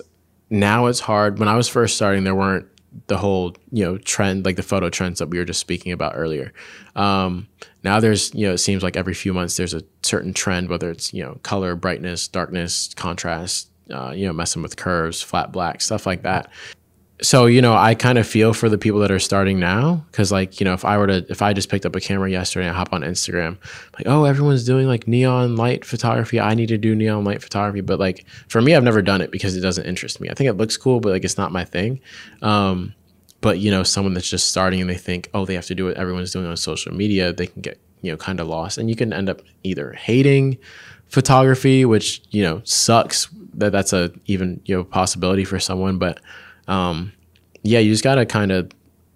A: now it's hard. When I was first starting, there weren't the whole you know trend like the photo trends that we were just speaking about earlier um, now there's you know it seems like every few months there's a certain trend whether it's you know color brightness darkness contrast uh, you know messing with curves flat black stuff like that. So you know i kind of feel for the people that are starting now because like you know if i were to if i just picked up a camera yesterday and i hop on instagram like oh everyone's doing like neon light photography. I need to do neon light photography. But like for me i've never done it because it doesn't interest me. I think it looks cool but like it's not my thing. Um, but you know someone that's just starting and they think oh they have to do what everyone's doing on social media they can get you know kind of lost. And you can end up either hating photography which you know sucks that that's a even you know possibility for someone. But um, yeah, you just gotta kind of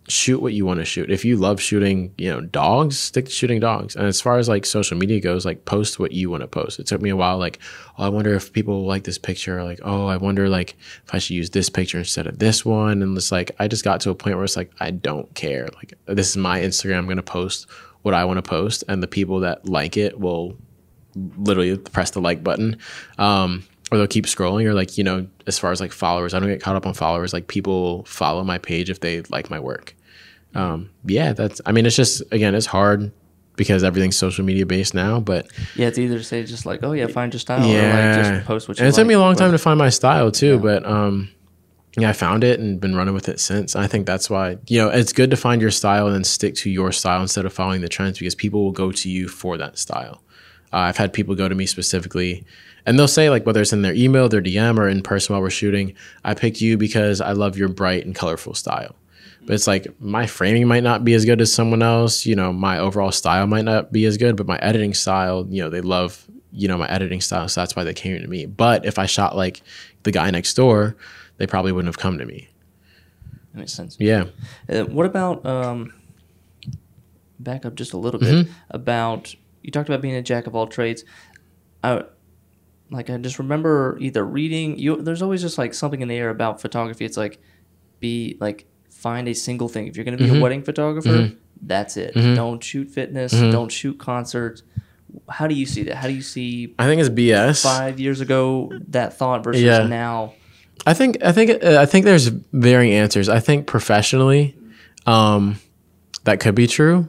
A: shoot what you want to shoot. If you love shooting, you know, dogs, stick to shooting dogs. And as far as like social media goes, like post what you want to post. It took me a while, like, oh, I wonder if people like this picture. Or like, oh, I wonder like if I should use this picture instead of this one. And it's like I just got to a point where it's like I don't care. Like this is my Instagram. I'm gonna post what I want to post, and the people that like it will literally press the like button. Um, or they'll keep scrolling or like you know as far as like followers i don't get caught up on followers like people follow my page if they like my work um, yeah that's i mean it's just again it's hard because everything's social media based now but
B: yeah it's either say just like oh yeah find your style yeah or like just post what you
A: and it
B: like,
A: took me a long time to find my style too yeah. but um yeah i found it and been running with it since i think that's why you know it's good to find your style and then stick to your style instead of following the trends because people will go to you for that style uh, i've had people go to me specifically and they'll say like whether it's in their email, their DM, or in person while we're shooting, I picked you because I love your bright and colorful style. But it's like my framing might not be as good as someone else. You know, my overall style might not be as good, but my editing style, you know, they love you know my editing style, so that's why they came to me. But if I shot like the guy next door, they probably wouldn't have come to me.
B: That makes sense.
A: Yeah.
B: Uh, what about um, back up just a little bit mm-hmm. about you talked about being a jack of all trades. I like I just remember either reading you. There's always just like something in the air about photography. It's like be like find a single thing. If you're going to be mm-hmm. a wedding photographer, mm-hmm. that's it. Mm-hmm. Don't shoot fitness. Mm-hmm. Don't shoot concerts. How do you see that? How do you see?
A: I think it's BS.
B: Five years ago, that thought versus yeah. now.
A: I think I think uh, I think there's varying answers. I think professionally, um, that could be true,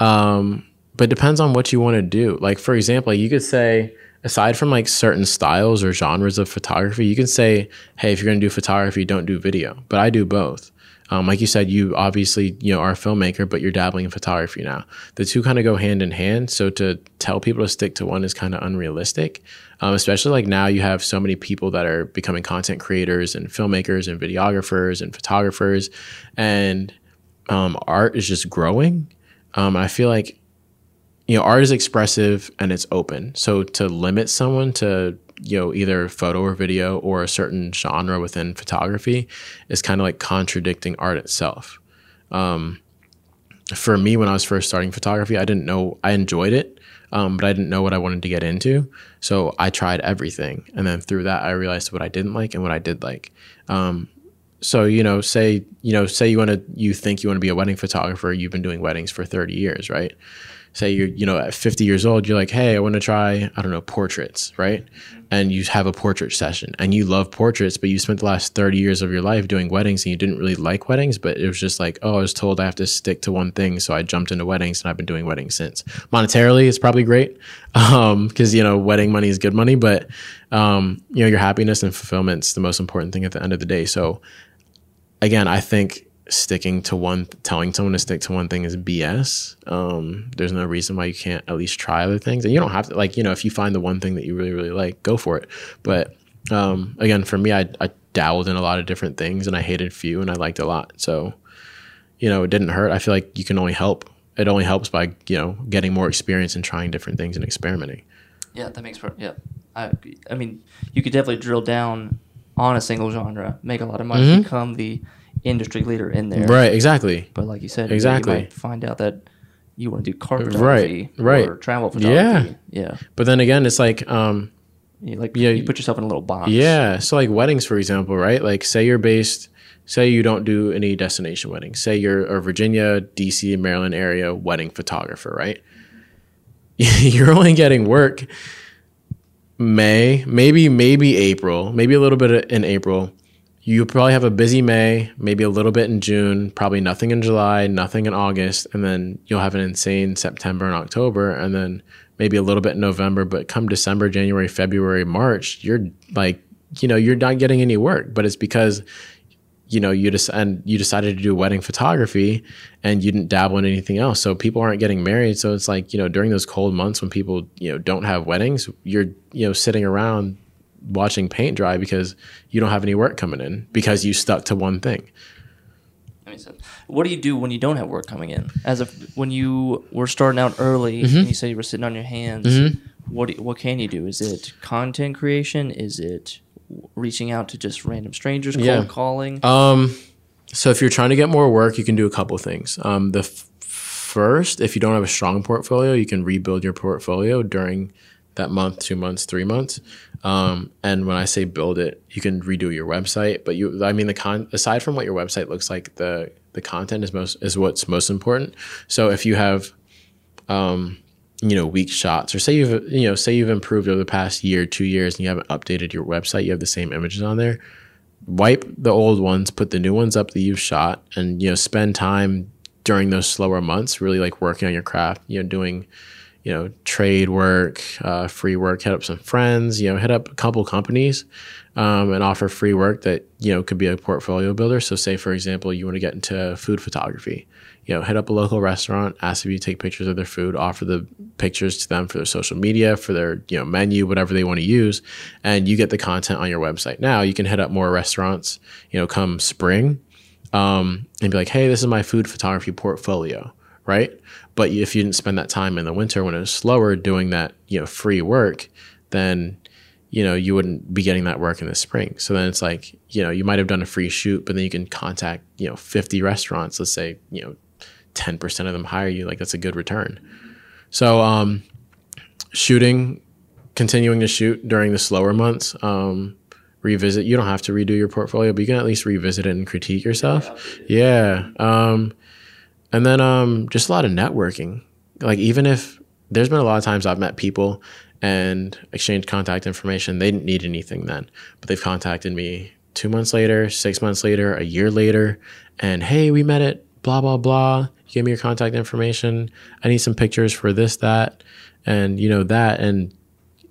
A: um, but it depends on what you want to do. Like for example, you could say aside from like certain styles or genres of photography, you can say, hey, if you're going to do photography, don't do video. But I do both. Um, like you said, you obviously you know are a filmmaker, but you're dabbling in photography now. The two kind of go hand in hand. So to tell people to stick to one is kind of unrealistic, um, especially like now you have so many people that are becoming content creators and filmmakers and videographers and photographers, and um, art is just growing. Um, I feel like you know art is expressive and it's open. So to limit someone to you know either photo or video or a certain genre within photography is kind of like contradicting art itself. Um, for me when i was first starting photography i didn't know i enjoyed it um, but i didn't know what i wanted to get into. So i tried everything and then through that i realized what i didn't like and what i did like. Um, so you know say you know say you want to you think you want to be a wedding photographer you've been doing weddings for 30 years right say you're you know at 50 years old you're like hey i want to try i don't know portraits right? And you have a portrait session and you love portraits but you spent the last 30 years of your life doing weddings and you didn't really like weddings but it was just like oh i was told i have to stick to one thing so i jumped into weddings and i've been doing weddings since. Monetarily it's probably great um because you know wedding money is good money but um, you know your happiness and fulfillment is the most important thing at the end of the day. So again i think sticking to one, telling someone to stick to one thing is BS. Um, there's no reason why you can't at least try other things. And you don't have to, like, you know, if you find the one thing that you really, really like, go for it. But um, again, for me, I, I dabbled in a lot of different things and I hated few and I liked a lot. So, you know, it didn't hurt. I feel like you can only help. It only helps by, you know, getting more experience and trying different things and experimenting.
B: Yeah, that makes perfect. Yeah. I, I mean, you could definitely drill down on a single genre, make a lot of money, mm-hmm. become the industry leader in there.
A: Right, exactly.
B: But like you said,
A: exactly.
B: You might find out that you want to do car
A: photography, right, right,
B: or travel photography.
A: Yeah, yeah. But then again, it's like, um,
B: you like yeah, you put yourself in a little box.
A: Yeah. So like weddings, for example, right? Like say you're based, say you don't do any destination weddings. Say you're a Virginia, DC, Maryland area wedding photographer, right? you're only getting work May, maybe maybe April, maybe a little bit in April you probably have a busy May, maybe a little bit in June, probably nothing in July, nothing in August, and then you'll have an insane September and October, and then maybe a little bit in November. But come December, January, February, March, you're like, you know, you're not getting any work. But it's because you know you just and you decided to do wedding photography and you didn't dabble in anything else so people aren't getting married so it's like you know during those cold months when people you know don't have weddings you're you know sitting around watching paint dry because you don't have any work coming in because you stuck to one thing.
B: That makes sense. What do you do when you don't have work coming in? As if when you were starting out early mm-hmm. and you said you were sitting on your hands, mm-hmm. what do, what can you do? Is it content creation? Is it reaching out to just random strangers, cold yeah. calling?
A: Um, so if you're trying to get more work, you can do a couple things. Um, the f- first, if you don't have a strong portfolio, you can rebuild your portfolio during that month, two months, three months. Um, and when I say build it, you can redo your website. But you, I mean, the con aside from what your website looks like, the the content is most is what's most important. So if you have, um, you know, weak shots, or say you've you know say you've improved over the past year, two years, and you haven't updated your website, you have the same images on there. Wipe the old ones, put the new ones up that you've shot, and you know, spend time during those slower months, really like working on your craft. You know, doing you know, trade work, uh, free work, hit up some friends, you know, hit up a couple companies um, and offer free work that, you know, could be a portfolio builder. So, say, for example, you want to get into food photography, you know, hit up a local restaurant, ask if you take pictures of their food, offer the pictures to them for their social media, for their, you know, menu, whatever they want to use, and you get the content on your website. Now, you can hit up more restaurants, you know, come spring um, and be like, hey, this is my food photography portfolio right? But if you didn't spend that time in the winter when it was slower doing that, you know, free work, then you know you wouldn't be getting that work in the spring. So then it's like you know you might have done a free shoot, but then you can contact you know 50 restaurants. Let's say you know 10% of them hire you. Like that's a good return. So um, shooting, continuing to shoot during the slower months. Um, revisit. You don't have to redo your portfolio, but you can at least revisit it and critique yourself. Yeah. Um, and then um, just a lot of networking. Like even if there's been a lot of times I've met people and exchanged contact information, they didn't need anything then, but they've contacted me two months later, six months later, a year later, and hey, we met at blah blah blah. Gave me your contact information. I need some pictures for this, that, and you know that. And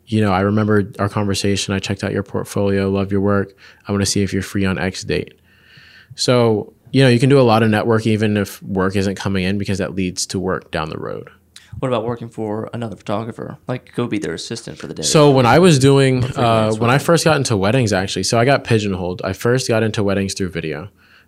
A: you know, I remember our conversation. I checked out your portfolio, love your work. I want to see if you're free on X date. So you know, you can do a lot of network even if work isn't coming in because that leads to work down the road.
B: What about working for another photographer? Like go be their assistant for the day.
A: So when I was doing, uh, when I first got into weddings, actually, so I got pigeonholed. I first got into weddings through video.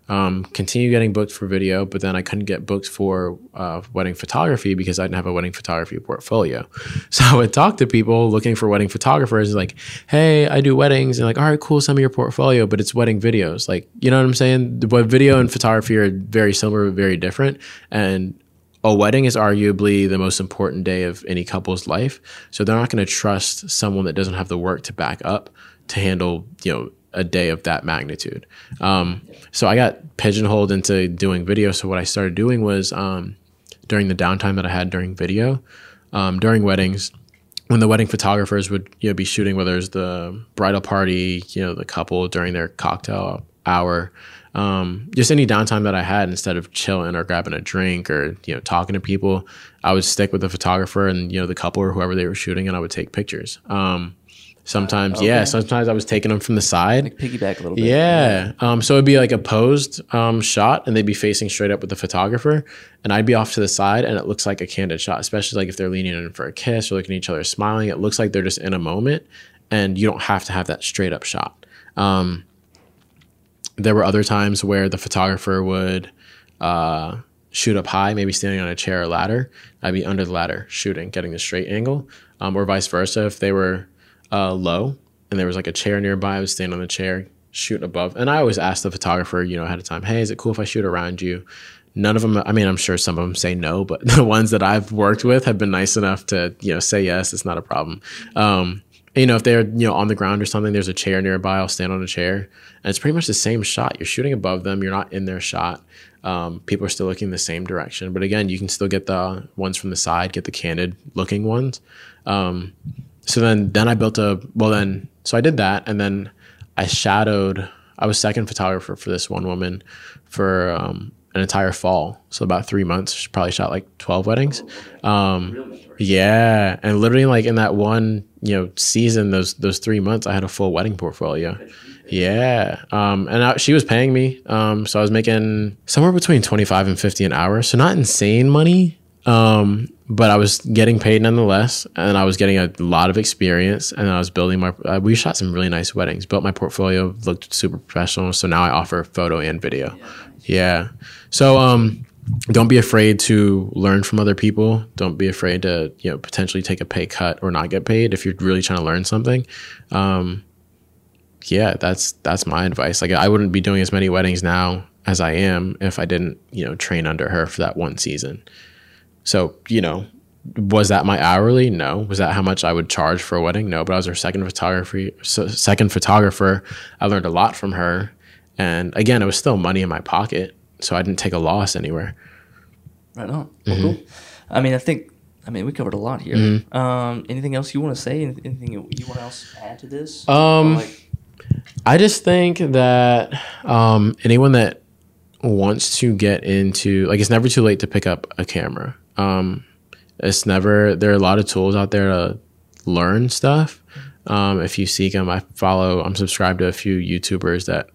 A: Um, continue getting booked for video, but then I couldn't get booked for uh, wedding photography because I didn't have a wedding photography portfolio. So I would talk to people looking for wedding photographers, like, "Hey, I do weddings," and like, "All right, cool, send me your portfolio," but it's wedding videos. Like, you know what I'm saying? But video and photography are very similar, but very different, and a wedding is arguably the most important day of any couple's life. So they're not going to trust someone that doesn't have the work to back up to handle, you know, a day of that magnitude. Um, so I got pigeonholed into doing video. So what I started doing was um, during the downtime that I had during video, um, during weddings, when the wedding photographers would you know be shooting, whether it's the bridal party, you know, the couple during their cocktail hour, um, just any downtime that I had, instead of chilling or grabbing a drink or you know talking to people, I would stick with the photographer and you know the couple or whoever they were shooting, and I would take pictures. Sometimes, yeah, sometimes I was taking them from the side.
B: like piggyback a little bit.
A: Yeah. Um, so it'd be like a posed um, shot, and they'd be facing straight up with the photographer, and I'd be off to the side, and it looks like a candid shot, especially like if they're leaning in for a kiss or looking at each other smiling. It looks like they're just in a moment, and you don't have to have that straight up shot. Um, there were other times where the photographer would uh, shoot up high, maybe standing on a chair or ladder. I'd be under the ladder shooting, getting the straight angle, um, or vice versa. If they were uh, low and there was like a chair nearby, I was standing on the chair, shooting above. And I always ask the photographer, you know, ahead of time, hey, is it cool if I shoot around you? None of them, I mean, I'm sure some of them say no, but the ones that I've worked with have been nice enough to, you know, say yes, it's not a problem. Um, you know, if they're, you know, on the ground or something, there's a chair nearby, I'll stand on a chair. And it's pretty much the same shot. You're shooting above them, you're not in their shot. Um, people are still looking the same direction. But again, you can still get the ones from the side, get the candid looking ones. Um, so then then I built a well then so I did that and then I shadowed I was second photographer for this one woman for um, an entire fall. So about three months she probably shot like 12 weddings. Um, yeah and literally like in that one you know season those those three months I had a full wedding portfolio. Yeah um, and I, she was paying me um, so I was making somewhere between 25 and 50 an hour. So not insane money um, but I was getting paid nonetheless, and I was getting a lot of experience, and I was building my. Uh, we shot some really nice weddings. Built my portfolio, looked super professional. So now I offer photo and video. Yeah. So um, don't be afraid to learn from other people. Don't be afraid to you know potentially take a pay cut or not get paid if you're really trying to learn something. Um, yeah, that's that's my advice. Like I wouldn't be doing as many weddings now as I am if I didn't you know train under her for that one season. So, you know, was that my hourly? No. Was that how much I would charge for a wedding? No. But I was her second photography, second photographer. I learned a lot from her, and again, it was still money in my pocket, so I didn't take a loss anywhere.
B: Right on. Well, Cool. I mean, I think. I mean, we covered a lot here. Um, anything else you want to say? Anything you, you want else to add to this?
A: Um,
B: like,
A: I just think that um, anyone that wants to get into like it's never too late to pick up a camera. Um, it's never there are a lot of tools out there to learn stuff. Um, if you seek them, I follow. I'm subscribed to a few YouTubers that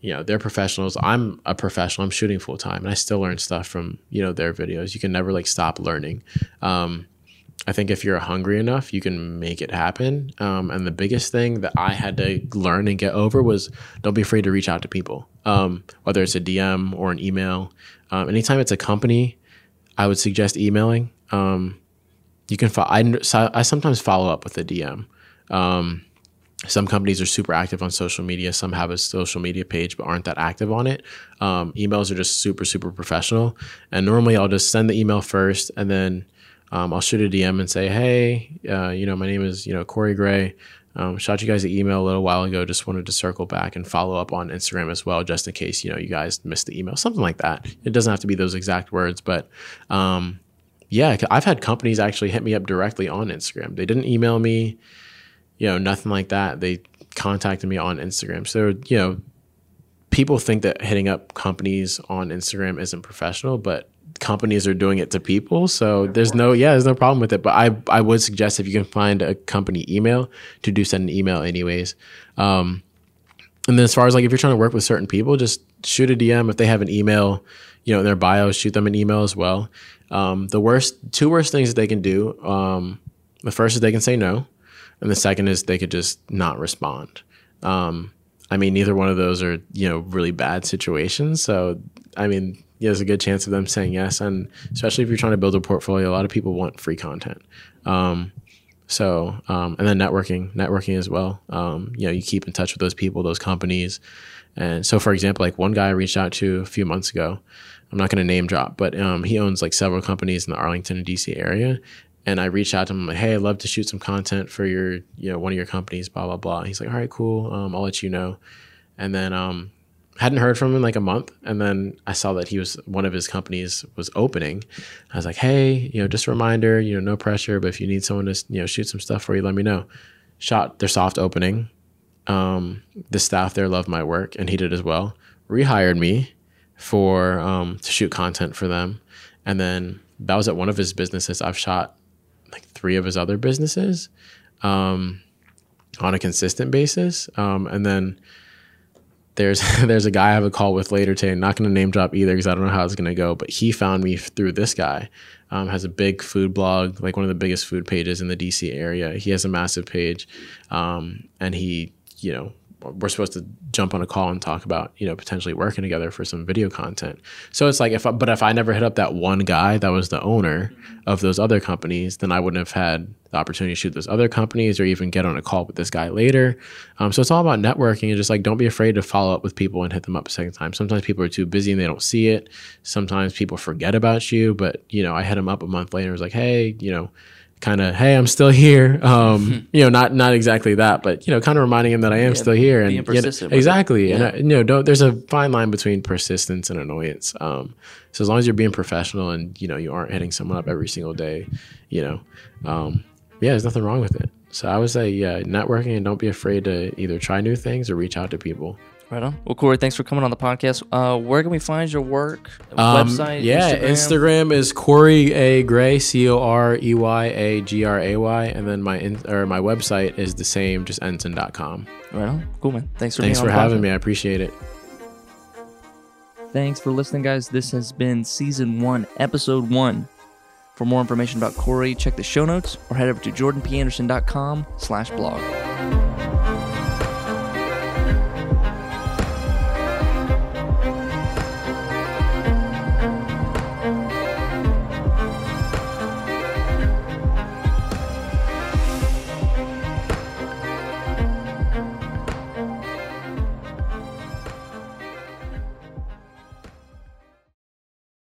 A: you know they're professionals. I'm a professional. I'm shooting full time, and I still learn stuff from you know their videos. You can never like stop learning. Um, I think if you're hungry enough, you can make it happen. Um, and the biggest thing that I had to learn and get over was don't be afraid to reach out to people, um, whether it's a DM or an email. Um, anytime it's a company, I would suggest emailing. Um, you can. Fo- I, I sometimes follow up with a DM. Um, some companies are super active on social media. Some have a social media page but aren't that active on it. Um, emails are just super super professional. And normally I'll just send the email first, and then um, I'll shoot a DM and say, hey, uh, you know, my name is you know Corey Gray. Um, shot you guys an email a little while ago. Just wanted to circle back and follow up on Instagram as well, just in case you know you guys missed the email, something like that. It doesn't have to be those exact words, but um, yeah, I've had companies actually hit me up directly on Instagram. They didn't email me, you know, nothing like that. They contacted me on Instagram. So you know, people think that hitting up companies on Instagram isn't professional, but companies are doing it to people. So there's no yeah, there's no problem with it. But I I would suggest if you can find a company email to do send an email anyways. Um, and then as far as like if you're trying to work with certain people, just shoot a DM if they have an email, you know, in their bio, shoot them an email as well. Um, the worst, two worst things that they can do. Um, the first is they can say no, and the second is they could just not respond. Um, I mean, neither one of those are you know really bad situations. So I mean, there's a good chance of them saying yes, and especially if you're trying to build a portfolio, a lot of people want free content. Um, so um, and then networking, networking as well. Um, you know, you keep in touch with those people, those companies, and so for example, like one guy I reached out to a few months ago. I'm not going to name drop, but um, he owns like several companies in the Arlington DC area, and I reached out to him like, hey, I'd love to shoot some content for your, you know, one of your companies, blah blah blah. he's like, all right, cool. Um, I'll let you know. And then um, hadn't heard from him in like a month, and then I saw that he was one of his companies was opening. I was like, hey, you know, just a reminder, you know, no pressure, but if you need someone to, you know, shoot some stuff for you, let me know. Shot their soft opening. Um, the staff there loved my work, and he did as well. Rehired me for um, to shoot content for them, and then that was at one of his businesses. I've shot like three of his other businesses um, on a consistent basis. Um, and then there's there's a guy I have a call with later today. I'm not going to name drop either because I don't know how it's going to go. But he found me through this guy. Um, has a big food blog, like one of the biggest food pages in the DC area. He has a massive page, um, and he, you know, we're supposed to jump on a call and talk about you know potentially working together for some video content. So it's like if I, but if i never hit up that one guy that was the owner of those other companies then i wouldn't have had the opportunity to shoot those other companies or even get on a call with this guy later. Um, so it's all about networking and just like don't be afraid to follow up with people and hit them up a second time. Sometimes people are too busy and they don't see it. Sometimes people forget about you but you know i hit them up a month later and was like hey you know kind of, hey, I'm still here. Um, you know, not not exactly that, but you know, kind of reminding him that I am yeah, still here. And
B: being persistent
A: you know, exactly, yeah. and I, you know, don't, there's a fine line between persistence and annoyance. Um, so as long as you're being professional and you know you aren't hitting someone up every single day, you know, um, yeah, there's nothing wrong with it. So I would say, yeah, networking and don't be afraid to either try new things or reach out to people.
B: Right on. Well, Corey, thanks for coming on the podcast. Uh, where can we find your work? Um,
A: Website? Yeah, Instagram? Instagram? is Corey A Gray, C O R E Y A G R A Y, and then my in, or my website is the same, just ensign.com.
B: Right on. Cool, man. Thanks for
A: thanks
B: for
A: having me. I appreciate it.
B: Thanks for listening, guys. This has been season one, episode one. For more information about Corey, check the show notes or head over to jordanpanderson.com slash blog.